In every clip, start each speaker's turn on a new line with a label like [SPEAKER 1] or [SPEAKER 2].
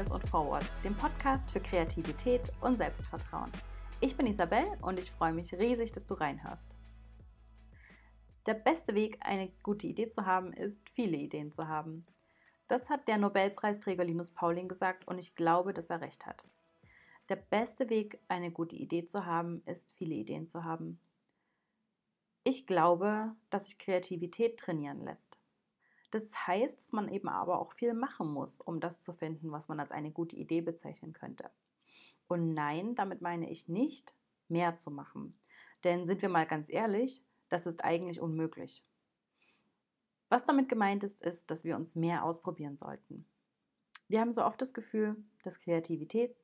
[SPEAKER 1] Fearless und Forward, dem Podcast für Kreativität und Selbstvertrauen. Ich bin Isabel und ich freue mich riesig, dass du reinhörst. Der beste Weg, eine gute Idee zu haben, ist, viele Ideen zu haben. Das hat der Nobelpreisträger Linus Pauling gesagt und ich glaube, dass er recht hat. Der beste Weg, eine gute Idee zu haben, ist, viele Ideen zu haben. Ich glaube, dass sich Kreativität trainieren lässt. Das heißt, dass man eben aber auch viel machen muss, um das zu finden, was man als eine gute Idee bezeichnen könnte. Und nein, damit meine ich nicht, mehr zu machen. Denn sind wir mal ganz ehrlich, das ist eigentlich unmöglich. Was damit gemeint ist, ist, dass wir uns mehr ausprobieren sollten. Wir haben so oft das Gefühl, dass Kreativität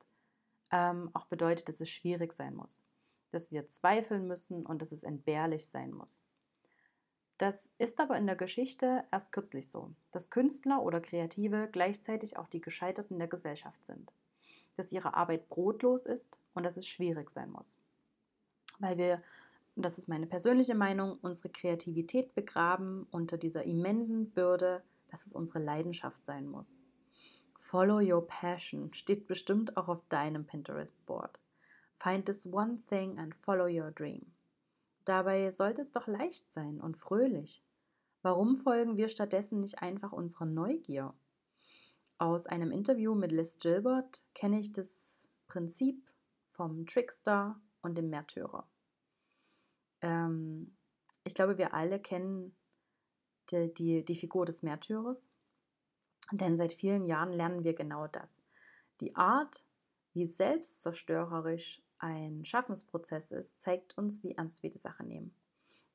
[SPEAKER 1] ähm, auch bedeutet, dass es schwierig sein muss, dass wir zweifeln müssen und dass es entbehrlich sein muss. Das ist aber in der Geschichte erst kürzlich so, dass Künstler oder Kreative gleichzeitig auch die Gescheiterten der Gesellschaft sind, dass ihre Arbeit brotlos ist und dass es schwierig sein muss. Weil wir, und das ist meine persönliche Meinung, unsere Kreativität begraben unter dieser immensen Bürde, dass es unsere Leidenschaft sein muss. Follow your passion steht bestimmt auch auf deinem Pinterest-Board. Find this one thing and follow your dream. Dabei sollte es doch leicht sein und fröhlich. Warum folgen wir stattdessen nicht einfach unserer Neugier? Aus einem Interview mit Liz Gilbert kenne ich das Prinzip vom Trickster und dem Märtyrer. Ähm, ich glaube, wir alle kennen die, die, die Figur des Märtyrers, denn seit vielen Jahren lernen wir genau das. Die Art, wie selbstzerstörerisch ein Schaffensprozess ist, zeigt uns, wie ernst wir die Sache nehmen.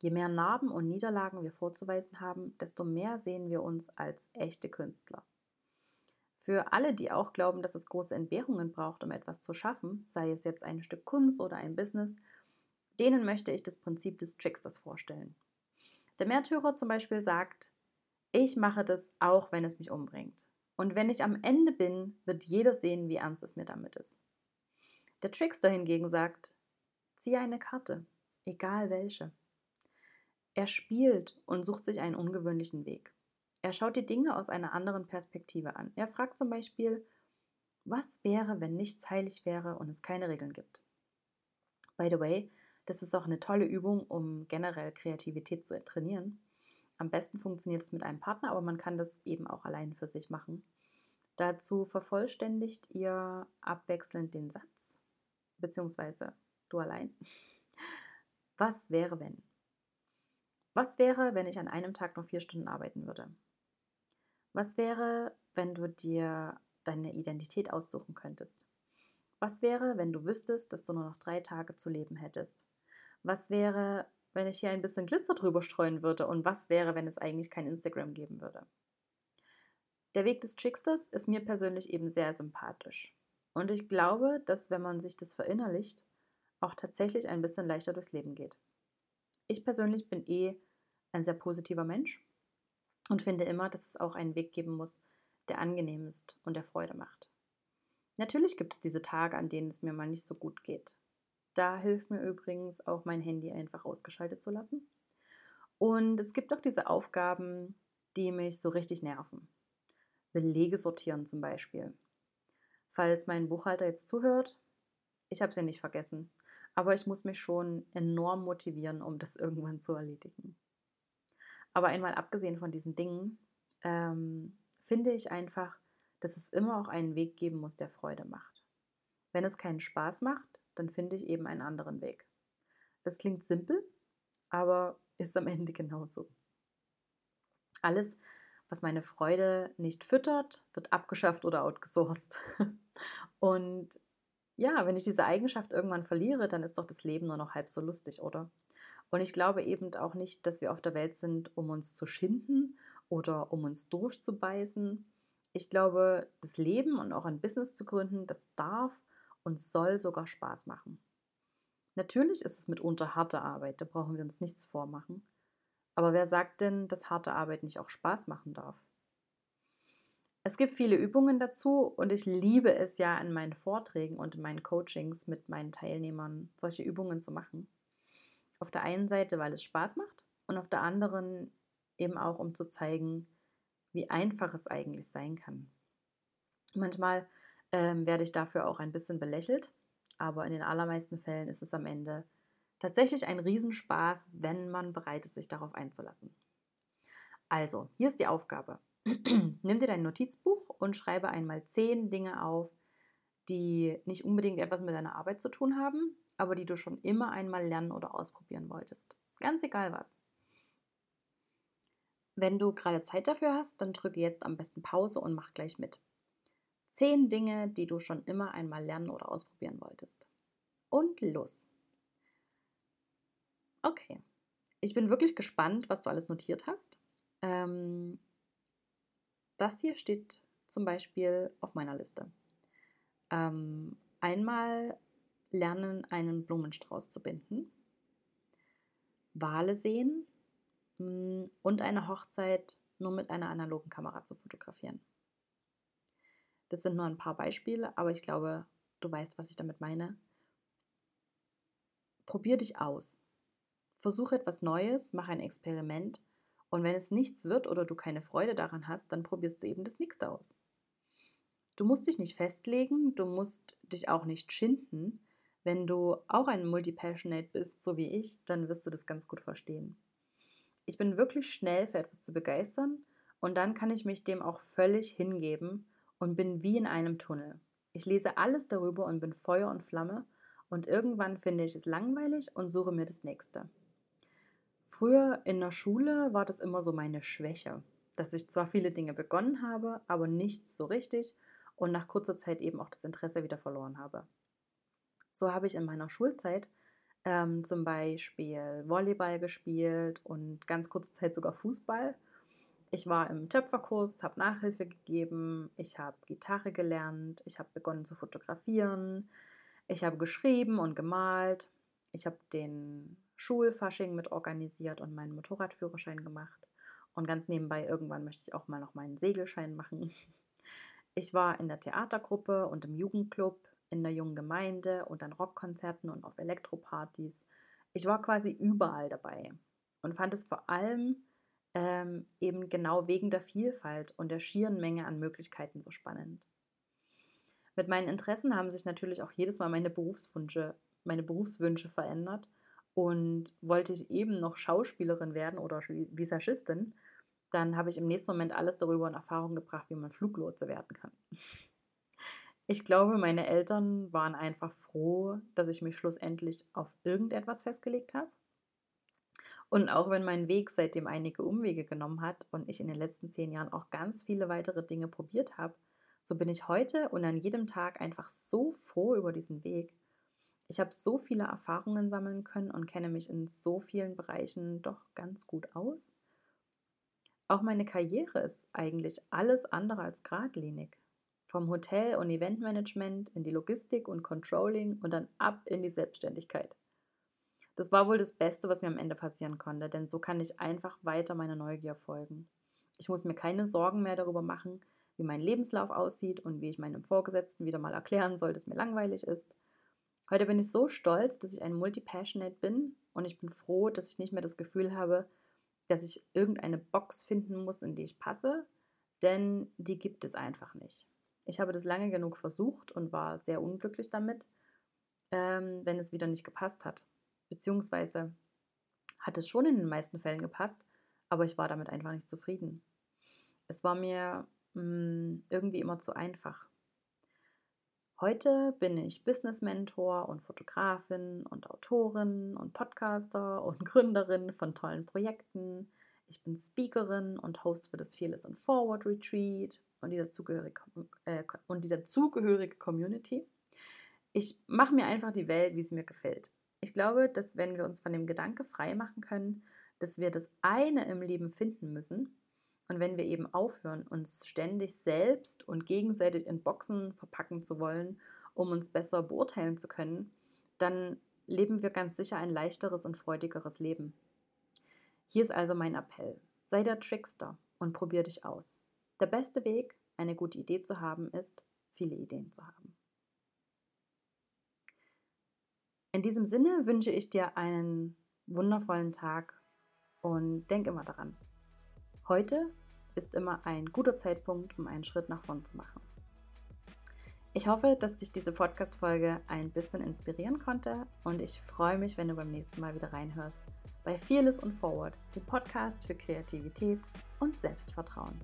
[SPEAKER 1] Je mehr Narben und Niederlagen wir vorzuweisen haben, desto mehr sehen wir uns als echte Künstler. Für alle, die auch glauben, dass es große Entbehrungen braucht, um etwas zu schaffen, sei es jetzt ein Stück Kunst oder ein Business, denen möchte ich das Prinzip des Tricksters vorstellen. Der Märtyrer zum Beispiel sagt, ich mache das auch, wenn es mich umbringt. Und wenn ich am Ende bin, wird jeder sehen, wie ernst es mir damit ist. Der Trickster hingegen sagt, ziehe eine Karte, egal welche. Er spielt und sucht sich einen ungewöhnlichen Weg. Er schaut die Dinge aus einer anderen Perspektive an. Er fragt zum Beispiel, was wäre, wenn nichts heilig wäre und es keine Regeln gibt? By the way, das ist auch eine tolle Übung, um generell Kreativität zu trainieren. Am besten funktioniert es mit einem Partner, aber man kann das eben auch allein für sich machen. Dazu vervollständigt ihr abwechselnd den Satz beziehungsweise du allein. Was wäre, wenn? Was wäre, wenn ich an einem Tag nur vier Stunden arbeiten würde? Was wäre, wenn du dir deine Identität aussuchen könntest? Was wäre, wenn du wüsstest, dass du nur noch drei Tage zu leben hättest? Was wäre, wenn ich hier ein bisschen Glitzer drüber streuen würde? Und was wäre, wenn es eigentlich kein Instagram geben würde? Der Weg des Tricksters ist mir persönlich eben sehr sympathisch. Und ich glaube, dass wenn man sich das verinnerlicht, auch tatsächlich ein bisschen leichter durchs Leben geht. Ich persönlich bin eh ein sehr positiver Mensch und finde immer, dass es auch einen Weg geben muss, der angenehm ist und der Freude macht. Natürlich gibt es diese Tage, an denen es mir mal nicht so gut geht. Da hilft mir übrigens auch mein Handy einfach ausgeschaltet zu lassen. Und es gibt auch diese Aufgaben, die mich so richtig nerven. Belege sortieren zum Beispiel. Falls mein Buchhalter jetzt zuhört, ich habe ja nicht vergessen, aber ich muss mich schon enorm motivieren, um das irgendwann zu erledigen. Aber einmal abgesehen von diesen Dingen, ähm, finde ich einfach, dass es immer auch einen Weg geben muss, der Freude macht. Wenn es keinen Spaß macht, dann finde ich eben einen anderen Weg. Das klingt simpel, aber ist am Ende genauso. Alles, was meine Freude nicht füttert, wird abgeschafft oder outgesourced. Und ja, wenn ich diese Eigenschaft irgendwann verliere, dann ist doch das Leben nur noch halb so lustig, oder? Und ich glaube eben auch nicht, dass wir auf der Welt sind, um uns zu schinden oder um uns durchzubeißen. Ich glaube, das Leben und auch ein Business zu gründen, das darf und soll sogar Spaß machen. Natürlich ist es mitunter harte Arbeit, da brauchen wir uns nichts vormachen. Aber wer sagt denn, dass harte Arbeit nicht auch Spaß machen darf? Es gibt viele Übungen dazu und ich liebe es ja in meinen Vorträgen und in meinen Coachings mit meinen Teilnehmern solche Übungen zu machen. Auf der einen Seite, weil es Spaß macht und auf der anderen eben auch, um zu zeigen, wie einfach es eigentlich sein kann. Manchmal ähm, werde ich dafür auch ein bisschen belächelt. Aber in den allermeisten Fällen ist es am Ende tatsächlich ein Riesenspaß, wenn man bereit ist, sich darauf einzulassen. Also, hier ist die Aufgabe. Nimm dir dein Notizbuch und schreibe einmal zehn Dinge auf, die nicht unbedingt etwas mit deiner Arbeit zu tun haben, aber die du schon immer einmal lernen oder ausprobieren wolltest. Ganz egal was. Wenn du gerade Zeit dafür hast, dann drücke jetzt am besten Pause und mach gleich mit. Zehn Dinge, die du schon immer einmal lernen oder ausprobieren wolltest. Und los. Okay. Ich bin wirklich gespannt, was du alles notiert hast. Ähm, das hier steht zum Beispiel auf meiner Liste. Ähm, einmal lernen, einen Blumenstrauß zu binden, Wale sehen mm, und eine Hochzeit nur mit einer analogen Kamera zu fotografieren. Das sind nur ein paar Beispiele, aber ich glaube, du weißt, was ich damit meine. Probier dich aus. Versuche etwas Neues, mach ein Experiment und wenn es nichts wird oder du keine Freude daran hast, dann probierst du eben das nächste aus. Du musst dich nicht festlegen, du musst dich auch nicht schinden. Wenn du auch ein Multipassionate bist, so wie ich, dann wirst du das ganz gut verstehen. Ich bin wirklich schnell für etwas zu begeistern und dann kann ich mich dem auch völlig hingeben und bin wie in einem Tunnel. Ich lese alles darüber und bin Feuer und Flamme und irgendwann finde ich es langweilig und suche mir das nächste. Früher in der Schule war das immer so meine Schwäche, dass ich zwar viele Dinge begonnen habe, aber nichts so richtig und nach kurzer Zeit eben auch das Interesse wieder verloren habe. So habe ich in meiner Schulzeit ähm, zum Beispiel Volleyball gespielt und ganz kurze Zeit sogar Fußball ich war im Töpferkurs, habe Nachhilfe gegeben, ich habe Gitarre gelernt, ich habe begonnen zu fotografieren, ich habe geschrieben und gemalt, ich habe den Schulfasching mit organisiert und meinen Motorradführerschein gemacht. Und ganz nebenbei irgendwann möchte ich auch mal noch meinen Segelschein machen. Ich war in der Theatergruppe und im Jugendclub, in der jungen Gemeinde und an Rockkonzerten und auf Elektropartys. Ich war quasi überall dabei und fand es vor allem ähm, eben genau wegen der Vielfalt und der schieren Menge an Möglichkeiten so spannend. Mit meinen Interessen haben sich natürlich auch jedes Mal meine Berufswünsche, meine Berufswünsche verändert und wollte ich eben noch Schauspielerin werden oder Visagistin, dann habe ich im nächsten Moment alles darüber in Erfahrung gebracht, wie man Fluglotse werden kann. Ich glaube, meine Eltern waren einfach froh, dass ich mich schlussendlich auf irgendetwas festgelegt habe und auch wenn mein Weg seitdem einige Umwege genommen hat und ich in den letzten zehn Jahren auch ganz viele weitere Dinge probiert habe, so bin ich heute und an jedem Tag einfach so froh über diesen Weg. Ich habe so viele Erfahrungen sammeln können und kenne mich in so vielen Bereichen doch ganz gut aus. Auch meine Karriere ist eigentlich alles andere als geradlinig. Vom Hotel- und Eventmanagement in die Logistik und Controlling und dann ab in die Selbstständigkeit. Das war wohl das Beste, was mir am Ende passieren konnte, denn so kann ich einfach weiter meiner Neugier folgen. Ich muss mir keine Sorgen mehr darüber machen, wie mein Lebenslauf aussieht und wie ich meinem Vorgesetzten wieder mal erklären soll, dass mir langweilig ist. Heute bin ich so stolz, dass ich ein Multipassionate bin und ich bin froh, dass ich nicht mehr das Gefühl habe, dass ich irgendeine Box finden muss, in die ich passe, denn die gibt es einfach nicht. Ich habe das lange genug versucht und war sehr unglücklich damit, ähm, wenn es wieder nicht gepasst hat. Beziehungsweise hat es schon in den meisten Fällen gepasst, aber ich war damit einfach nicht zufrieden. Es war mir mh, hm, irgendwie immer zu einfach. Heute bin ich Business Mentor und Fotografin und Autorin und Podcaster und Gründerin von tollen Projekten. Ich bin Speakerin und Host für das Fearless and Forward Retreat und die dazugehörige, äh, und die dazugehörige Community. Ich mache mir einfach die Welt, wie sie mir gefällt. Ich glaube, dass wenn wir uns von dem Gedanke frei machen können, dass wir das eine im Leben finden müssen und wenn wir eben aufhören, uns ständig selbst und gegenseitig in Boxen verpacken zu wollen, um uns besser beurteilen zu können, dann leben wir ganz sicher ein leichteres und freudigeres Leben. Hier ist also mein Appell. Sei der Trickster und probier dich aus. Der beste Weg, eine gute Idee zu haben, ist, viele Ideen zu haben. In diesem Sinne wünsche ich dir einen wundervollen Tag und denk immer daran. Heute ist immer ein guter Zeitpunkt, um einen Schritt nach vorn zu machen. Ich hoffe, dass dich diese Podcast-Folge ein bisschen inspirieren konnte und ich freue mich, wenn du beim nächsten Mal wieder reinhörst bei Fearless und Forward, dem Podcast für Kreativität und Selbstvertrauen.